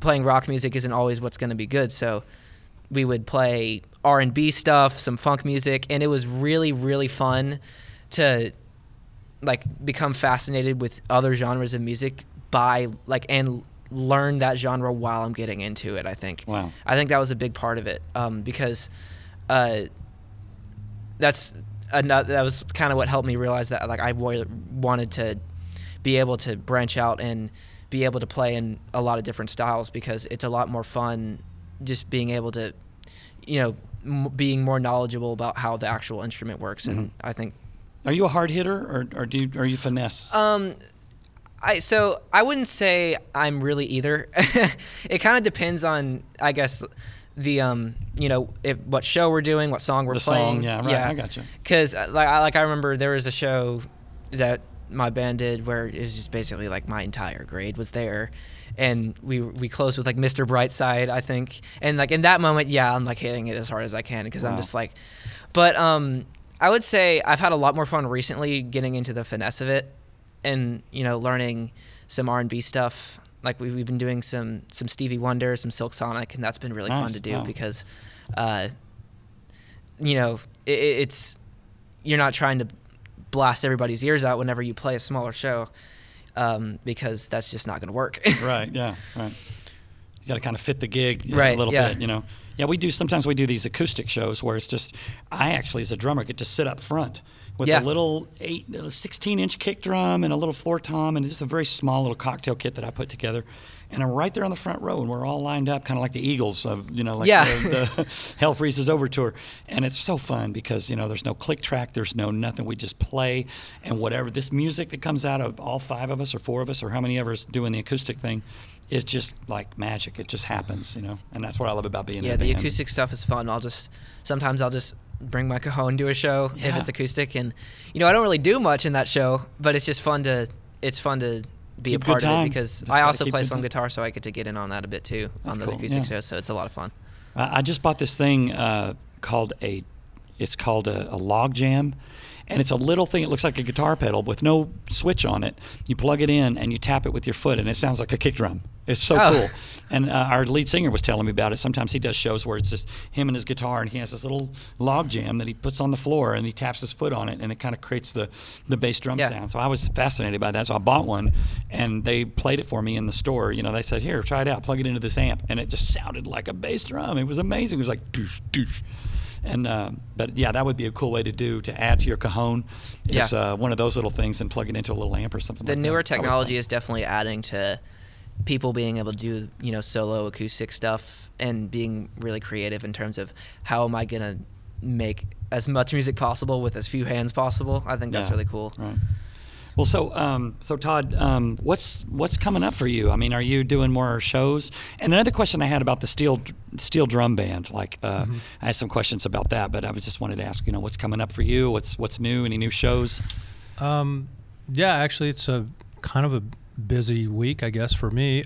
playing rock music isn't always what's going to be good so we would play R&B stuff some funk music and it was really really fun to like become fascinated with other genres of music by like and learn that genre while I'm getting into it. I think. Wow. I think that was a big part of it um, because uh, that's another, that was kind of what helped me realize that like I wanted to be able to branch out and be able to play in a lot of different styles because it's a lot more fun just being able to you know m- being more knowledgeable about how the actual instrument works and I think Are you a hard hitter or, or do you, are you finesse? um, I so I wouldn't say I'm really either. it kind of depends on, I guess, the um, you know, if what show we're doing, what song we're The playing. song, yeah, right, I gotcha. Because like I like I remember there was a show that my band did where it was just basically like my entire grade was there. And we we closed with like Mr. Brightside, I think, and like in that moment, yeah, I'm like hitting it as hard as I can because I'm just like, but um, I would say I've had a lot more fun recently getting into the finesse of it, and you know learning some R&B stuff. Like we, we've been doing some some Stevie Wonder, some Silk Sonic, and that's been really fun to do wow. because, uh, you know, it, it's you're not trying to blast everybody's ears out whenever you play a smaller show, um, because that's just not going to work. right. Yeah. Right. You got to kind of fit the gig you know, Right, a little yeah. bit, you know. Yeah, we do. Sometimes we do these acoustic shows where it's just I actually, as a drummer, get to sit up front with Yeah. a little eight, uh, 16 inch kick drum and a little floor tom and just a very small little cocktail kit that I put together. And I'm right there on the front row, and we're all lined up, kind of like the Eagles of, you know, like Yeah. the, the Hell Freezes Over tour. And it's so fun because, you know, there's no click track, there's no nothing. We just play, and whatever this music that comes out of all five of us or four of us or how many of us doing the acoustic thing, it's just like magic. It just happens, you know. And that's what I love about being in yeah, the band. acoustic stuff is fun. I'll just sometimes I'll just bring my cajon to a show if it's acoustic, and you know I don't really do much in that show, but it's just fun to it's fun to be Keep a part of it because Just I also play some time. guitar, so I get to get in on that a bit too That's on those cool, acoustic yeah. shows. So it's a lot of fun. I I just bought this thing uh, called a, it's called a, a log jam, and it's a little thing. It looks like a guitar pedal with no switch on it. You plug it in and you tap it with your foot, and it sounds like a kick drum. It's so Oh. cool. And uh, our lead singer was telling me about it. Sometimes he does shows where it's just him and his guitar, and he has this little log jam that he puts on the floor, and he taps his foot on it, and it kind of creates the the bass drum Yeah. sound. So I was fascinated by that. So I bought one, and they played it for me in the store. You know, they said, "Here, try it out. Plug it into this amp," and it just sounded like a bass drum. It was amazing. It was like doosh doosh. And uh, but yeah, that would be a cool way to do to add to your cajon. Is Yeah. uh, one of those little things and plug it into a little amp or something. The like newer always technology is definitely adding to people being able to do you know solo acoustic stuff and being really creative in terms of how am I gonna make as much music possible with as few hands possible. I think that's Yeah, really cool. Right. Well, so um, so Todd, um, what's what's coming up for you? I mean, are you doing more shows? And another question I had about the steel steel drum band, like uh, Mm-hmm. I had some questions about that, but I was just wanted to ask, you know, what's coming up for you? What's what's new? Any new shows? Um, yeah, actually, it's a kind of a busy week, I guess, for me.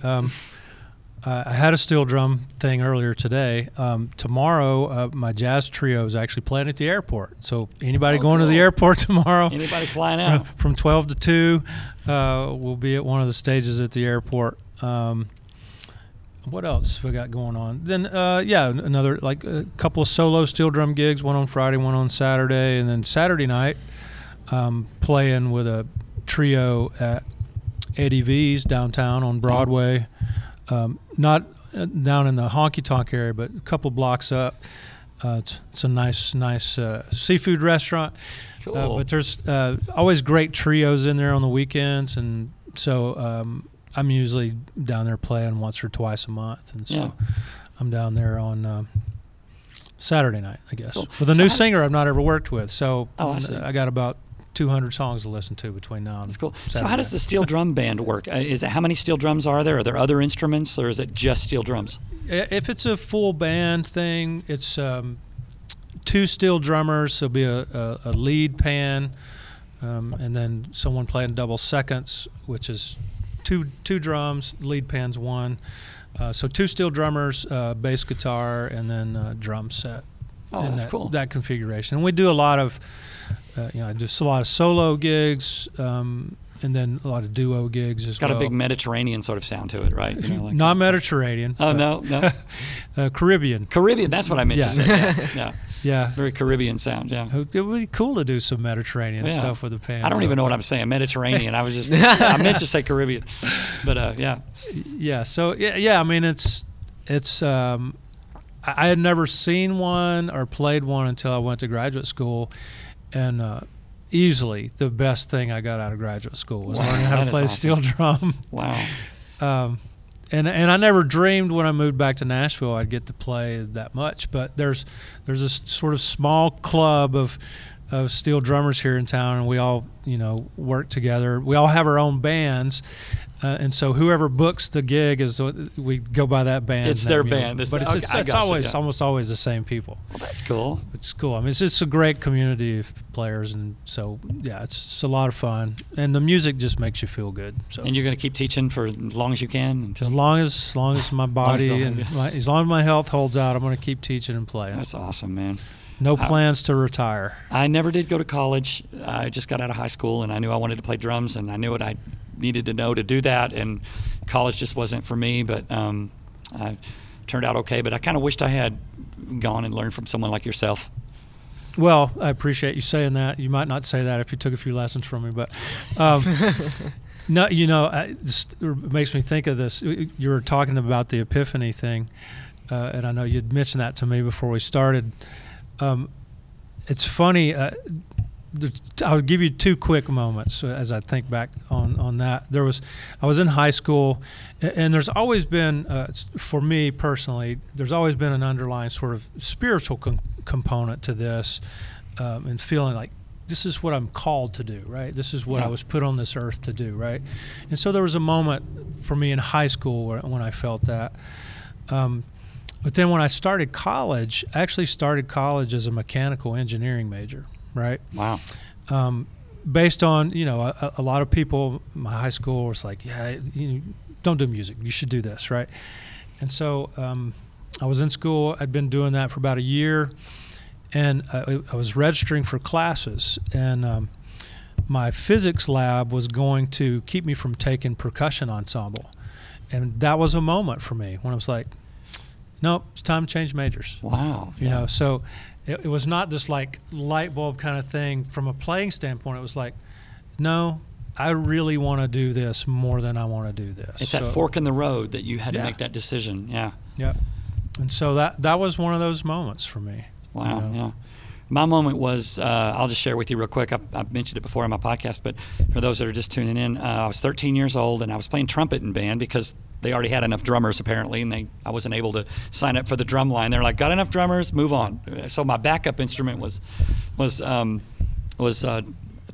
Um, I had a steel drum thing earlier today. Um, tomorrow, uh, my jazz trio is actually playing at the airport. So anybody Oh, going to the airport tomorrow Anybody flying out? from 12 to 2, uh, we'll be at one of the stages at the airport. Um, what else we got going on? Then, uh, yeah, another like a couple of solo steel drum gigs, one on Friday, one on Saturday, and then Saturday night, um, playing with a trio at Eddie V's downtown on Broadway. Um, not uh, down in the honky tonk area, but a couple blocks up. Uh, it's, it's a nice, nice uh, seafood restaurant. Cool. Uh, but there's uh, always great trios in there on the weekends, and so um, I'm usually down there playing once or twice a month, and so Yeah. I'm down there on uh, Saturday night, I guess, Cool. with a So new singer I've not ever worked with. So Oh, I. I got about 200 songs to listen to between now and That's cool. So how does the steel drum band work? Uh, is it how many steel drums are there? Are there other instruments, or is it just steel drums? If it's a full band thing, it's um, two steel drummers. There'll be a, a, a lead pan, um, and then someone playing double seconds, which is two two drums, lead pan's one. Uh, so two steel drummers, uh, bass guitar, and then uh, drum set. Oh, that's that, cool. That configuration, and we do a lot of, uh, you know, just a lot of solo gigs, um, and then a lot of duo gigs as It's got well. a big Mediterranean sort of sound to it, right? You know, like- Not Mediterranean. Oh no, no. uh, Caribbean. Caribbean. That's what I meant Yeah. to say. Yeah, yeah. Yeah. Very Caribbean sound. Yeah. It would be cool to do some Mediterranean Yeah. stuff with the pan. I don't even know what I'm saying. Mediterranean. I was just I meant to say Caribbean, but uh, yeah. Yeah. So yeah, yeah. I mean, it's it's. Um, I I had never seen one or played one until I went to graduate school, and uh, easily the best thing I got out of graduate school was Wow, learning how to play the steel drum. Wow. um, and and I never dreamed when I moved back to Nashville I'd get to play that much. But there's there's a s- sort of small club of of steel drummers here in town, and we all you know work together. We all have our own bands. Uh, and so whoever books the gig is we go by that band. It's their name, you know. band. It's- but it's, okay, it's, it's always yeah. almost always the same people. Well, that's cool. It's cool. I mean, it's just a great community of players, and so yeah, it's, it's a lot of fun. And the music just makes you feel good. So And you're going to keep teaching for as long as you can. Until, as long as, as long as my long as body the- and my, as long as my health holds out, I'm going to keep teaching and playing. that's awesome, man. No I- plans to retire. I never did go to college. I just got out of high school, and I knew I wanted to play drums, and I knew what I needed to know to do that. And college just wasn't for me, but um, I turned out okay. But I kind of wished I had gone and learned from someone like yourself. Well, I appreciate you saying that. You might not say that if you took a few lessons from me, but um, no, you know, I, this makes me think of this. You were talking about the epiphany thing, uh, and I know you'd mentioned that to me before we started. Um, it's funny. Uh, there's- I'll give you two quick moments uh, as I think back on, on that. There was, I was in high school, and there's always been, uh, for me personally, there's always been an underlying sort of spiritual com- component to this, um, and feeling like this is what I'm called to do, right? This is what Yeah. I was put on this earth to do, right? And so there was a moment for me in high school where, when I felt that. Um, but then when I started college, I actually started college as a mechanical engineering major, right? Wow. um, based on you know a, a lot of people my high school was like yeah you don't do music you should do this right and so um, i was in school i'd been doing that for about a year and i, I was registering for classes and um, my physics lab was going to keep me from taking percussion ensemble and that was a moment for me when i was like nope it's time to change majors Wow. you Yeah. know so it, it was not this like light bulb kind of thing from a playing standpoint it was like no i really want to do this more than i want to do this It's so, that fork in the road that you had Yeah. to make that decision. Yeah. yeah and so that that was one of those moments for me Wow. know. Yeah. My moment was uh, I'll just share with you real quick. I've, I've, mentioned it before on my podcast, but for those that are just tuning in, uh, I was 13 years old and I was playing trumpet in band because they already had enough drummers apparently, and they I wasn't able to sign up for the drum line. They're like, got enough drummers, move on. So my backup instrument was was um, was uh,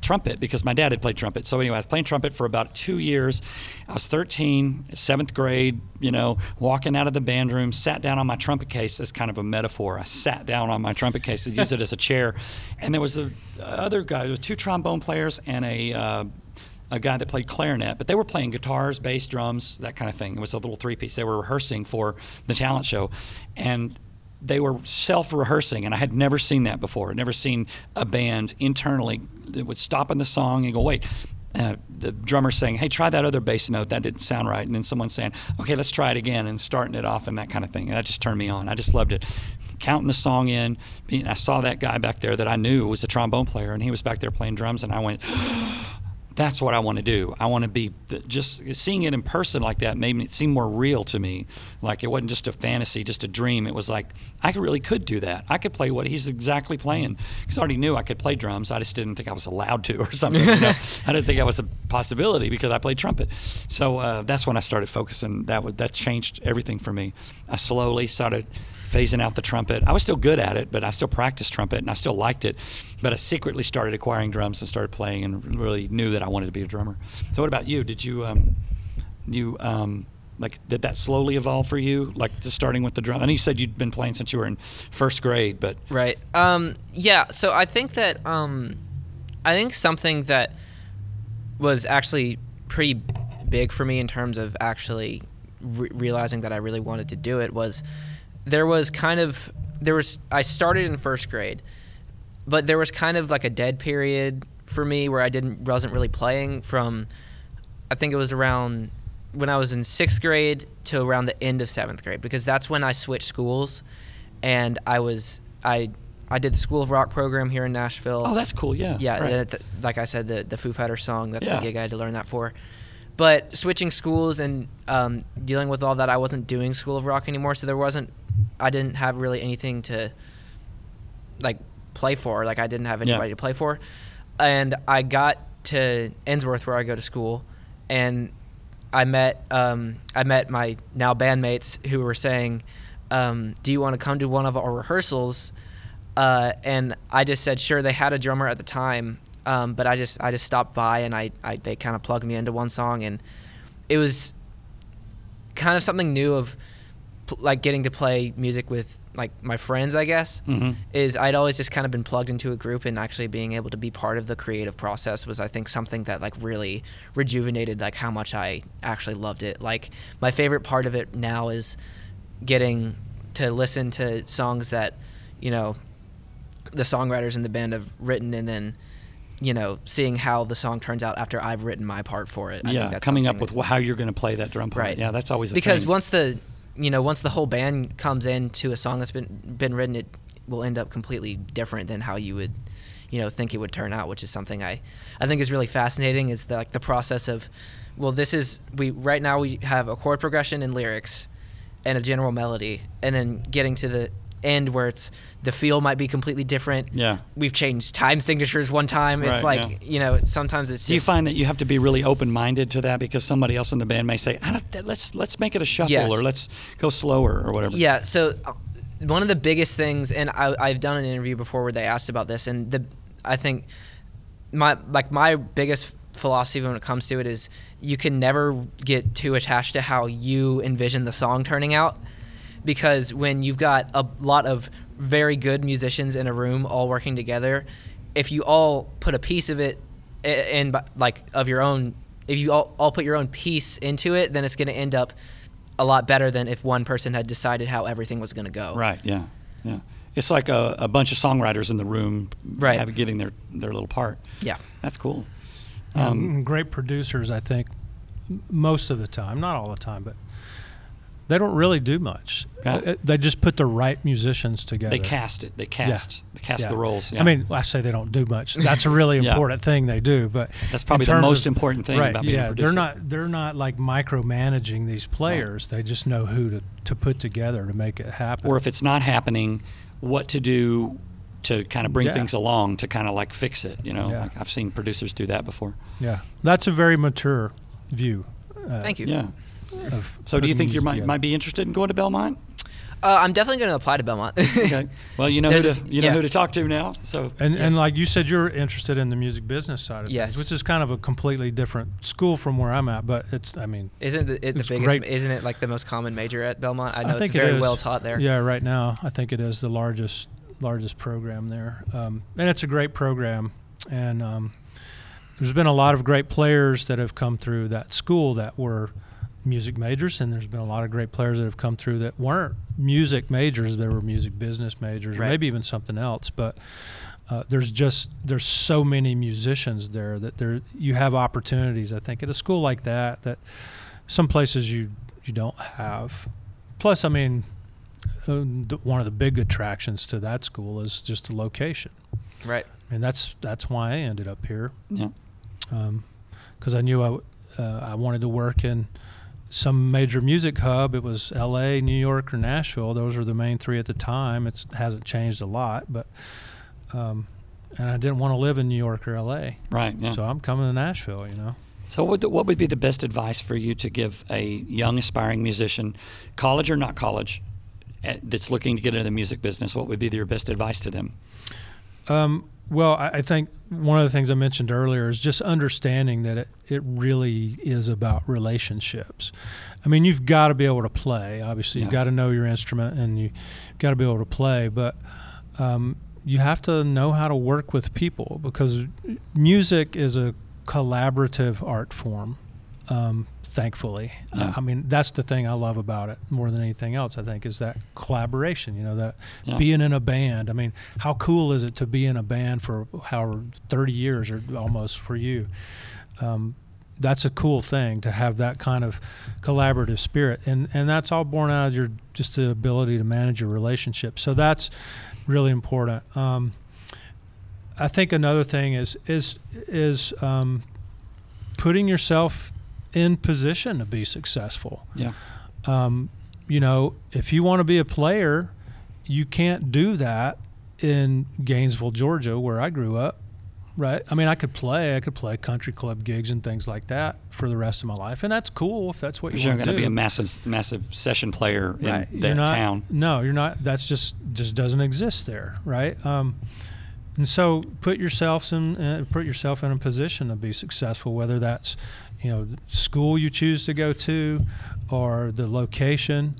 trumpet because my dad had played trumpet. So anyway, I was playing trumpet for about two years. I was 13, seventh grade, you know, walking out of the band room, sat down on my trumpet case as kind of a metaphor. I sat down on my trumpet case to use it as a chair. And there was a other guy, there was two trombone players and a uh, a guy that played clarinet, but they were playing guitars, bass, drums, that kind of thing. It was a little three piece. They were rehearsing for the talent show. And they were self rehearsing, and I had never seen that before. I'd never seen a band internally that would stop in the song and go, wait. Uh, the drummer saying, "Hey, try that other bass note. That didn't sound right." And then someone saying, "Okay, let's try it again," and starting it off and that kind of thing. And that just turned me on. I just loved it. Counting the song in, I saw that guy back there that I knew was a trombone player, and he was back there playing drums, and I went, that's what I want to do. I want to be just seeing it in person like that made it seem more real to me. Like it wasn't just a fantasy, just a dream. It was like I really could do that. I could play what he's exactly playing because I already knew I could play drums. I just didn't think I was allowed to or something. You know? I didn't think that was a possibility because I played trumpet. So uh, that's when I started focusing. That was that changed everything for me. I slowly started phasing out the trumpet. I was still good at it, but I still practiced trumpet and I still liked it. But I secretly started acquiring drums and started playing and really knew that I wanted to be a drummer. So what about you? Did you um, you um, like did that slowly evolve for you? Like just starting with the drum? I know you said you'd been playing since you were in first grade, but right. Um, yeah. So I think that um, I think something that was actually pretty big for me in terms of actually re- realizing that I really wanted to do it was there was kind of there was I started in first grade, but there was kind of like a dead period for me where I didn't wasn't really playing from I think it was around when I was in sixth grade to around the end of seventh grade because that's when I switched schools, and I was I I did the School of Rock program here in Nashville. Oh, that's cool. Yeah. Yeah. Right. The, like I said, the the Foo Fighters song. That's Yeah. the gig I had to learn that for. But switching schools and um, dealing with all that, I wasn't doing School of Rock anymore, so there wasn't. I didn't have really anything to like play for. Like I didn't have Yeah. anybody to play for, and I got to Ensworth where I go to school, and I met um, I met my now bandmates who were saying, um, "Do you want to come to one of our rehearsals?" Uh, and I just said sure. They had a drummer at the time, um, but I just I just stopped by and I, I they kind of plugged me into one song and it was kind of something new of like getting to play music with like my friends. I guess Mhm. is I'd always just kind of been plugged into a group and actually being able to be part of the creative process was I think something that like really rejuvenated like how much I actually loved it. Like my favorite part of it now is getting to listen to songs that you know the songwriters in the band have written and then you know seeing how the song turns out after I've written my part for it. I yeah. think that's Coming up with wh- how you're going to play that drum part. Right. Yeah, that's always a because thing. once the you know once the whole band comes into a song that's been been written it will end up completely different than how you would you know think it would turn out which is something i i think is really fascinating is the, like the process of well this is we right now we have a chord progression and lyrics and a general melody and then getting to the end where it's the feel might be completely different Yeah. we've changed time signatures one time it's Right, like yeah. you know sometimes it's Do you find that you have to be really open-minded to that because somebody else in the band may say, I don't, "Let's let's make it a shuffle Yes. or let's go slower or whatever." Yeah. So uh, one of the biggest things, and I, I've done an interview before where they asked about this, and the I think my like my biggest philosophy when it comes to it is you can never get too attached to how you envision the song turning out because when you've got a lot of very good musicians in a room all working together if you all put a piece of it a- and like of your own if you all, all put your own piece into it then it's going to end up a lot better than if one person had decided how everything was going to go Right. Yeah. Yeah. It's like a, a bunch of songwriters in the room, Right. have- getting their their little part. yeah That's cool. Um, great producers, I think, most of the time, not all the time, but they don't really do much. Yeah. Uh, They just put the right musicians together. They cast it. They cast. They cast Yeah. the roles. Yeah. I mean, I say they don't do much. That's a really Yeah. important thing they do, but That's probably the most of- important thing right, about being a yeah, producer. they're not they're not like micromanaging these players. They just know who to, to put together to make it happen. or if it's not happening, what to do to kind of bring Yeah. things along to kind of like fix it. You know, Yeah. like I've seen producers do that before. Yeah, that's a very mature view. Uh, Thank you. Yeah. Of So do you think you might might be interested in going to Belmont? Uh, I'm definitely going to apply to Belmont. Okay. Well, you know who to you know yeah. who to talk to now. So And and like you said, you're interested in the music business side of Yes. things, which is kind of a completely different school from where I'm at. But it's, I mean, Isn't it the, it the biggest? great. Isn't it like the most common major at Belmont? I know think it's very is. well taught there. Yeah, right now I think it is the largest largest program there, um, and it's a great program. And um, there's been a lot of great players that have come through that school that were music majors, and there's been a lot of great players that have come through that weren't music majors; they were music business majors, or maybe even something else. But uh, there's just there's so many musicians there that there you have opportunities. I think at a school like that that some places you you don't have. Plus, I mean, uh, one of the big attractions to that school is just the location, Right. and that's that's why I ended up here yeah. because I knew I w- uh, I wanted to work in some major music hub. It was L.A., New York, or Nashville. Those were the main three at the time. It hasn't changed a lot, but um, and I didn't want to live in New York or L.A. Right. Yeah. So I'm coming to Nashville. You know. So, what, what would be the best advice for you to give a young aspiring musician, college or not college, eh, that's looking to get into the music business? What would be your best advice to them? Um, well, I, think one of the things I mentioned earlier is just understanding that it, it really is about relationships. I mean, you've got to be able to play. Obviously, you've got to know your instrument and you've got to be able to play, but um, you have to know how to work with people because music is a collaborative art form. Um, thankfully, Yeah. I mean that's the thing I love about it more than anything else. I think is that collaboration. You know that Yeah. being in a band. I mean, how cool is it to be in a band for however thirty years or almost for you? Um, that's a cool thing to have that kind of collaborative spirit, and and that's all born out of your just the ability to manage your relationship. So that's really important. Um, I think another thing is is is um, putting yourself in position to be successful. Yeah. Um, you know, if you want to be a player, you can't do that in Gainesville, Georgia, where I grew up. Right. I mean, I could play. I could play country club gigs and things like that for the rest of my life, and that's cool if that's what you you're going to be a massive, massive session player in Right. that You're not, town. No, you're not. That's just just doesn't exist there, right? Um, and so put yourself in uh, put yourself in a position to be successful, whether that's you know school you choose to go to, or the location,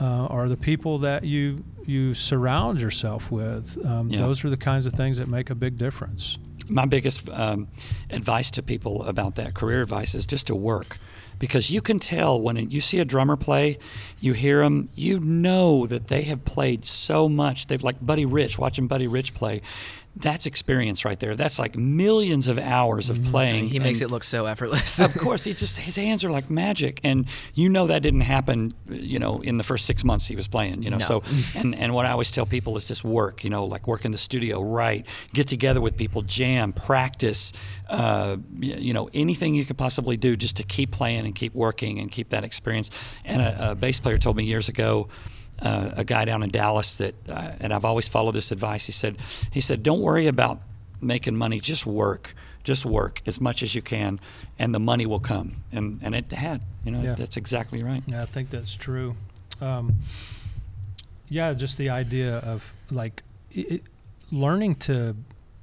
uh, or the people that you you surround yourself with. Um, Yeah. Those are the kinds of things that make a big difference. my biggest um, advice to people about that career advice is just to work because you can tell when you see a drummer play you hear them you know that they have played so much they've like buddy rich watching buddy rich play that's experience right there that's like millions of hours of playing He makes and- it look so effortless. of course, he just his hands are like magic, and you know that didn't happen, you know, in the first six months he was playing, you know. No. So, and and what I always tell people is just work, you know, like work in the studio, write, get together with people, jam, practice, uh, you know, anything you could possibly do just to keep playing and keep working and keep that experience. And a, a bass player told me years ago. Uh, a guy down in Dallas that, uh, and I've always followed this advice. He said, he said, don't worry about making money, just work, just work as much as you can, and the money will come. And and it had, you know, Yeah. that's exactly right. Yeah, I think that's true. Um, yeah, just the idea of like it, learning to,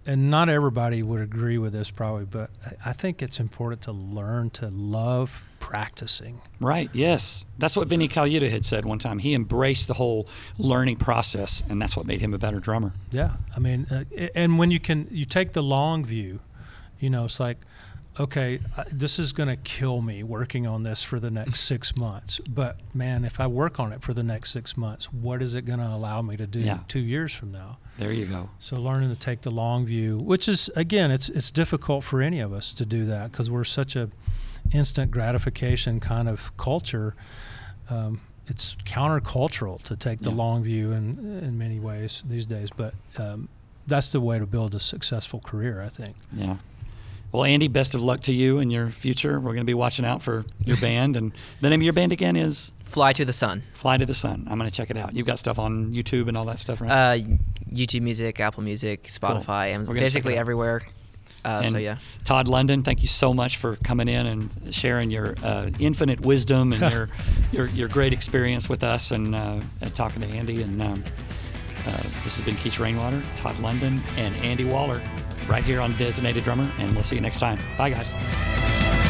and not everybody would agree with this probably, but I think it's important to learn to love practicing. Right. Yes, that's what Vinny Colaiuta had said one time. He embraced the whole learning process, and that's what made him a better drummer. Yeah, I mean, uh, and when you can, you take the long view. You know, it's like, okay, this is going to kill me working on this for the next six months. But man, if I work on it for the next six months, what is it going to allow me to do Yeah. two years from now? There you go. So learning to take the long view, which is again, it's it's difficult for any of us to do that because we're such a instant gratification kind of culture. Um, it's countercultural to take the Yeah. long view in in many ways these days, but um, that's the way to build a successful career, I think. Yeah. Well, Andy, best of luck to you in your future. We're going to be watching out for your band, and the name of your band again is Fly to the Sun. Fly to the Sun. I'm going to check it out. You've got stuff on YouTube and all that stuff, right? Uh, YouTube Music, Apple Music, Spotify, Amazon, We're gonna check basically everywhere. Uh, so yeah. Todd London, thank you so much for coming in and sharing your uh, infinite wisdom and your, your your great experience with us and, uh, and talking to Andy. And um, uh, this has been Keech Rainwater, Todd London, and Andy Waller, right here on Designated Drummer. And we'll see you next time. Bye, guys.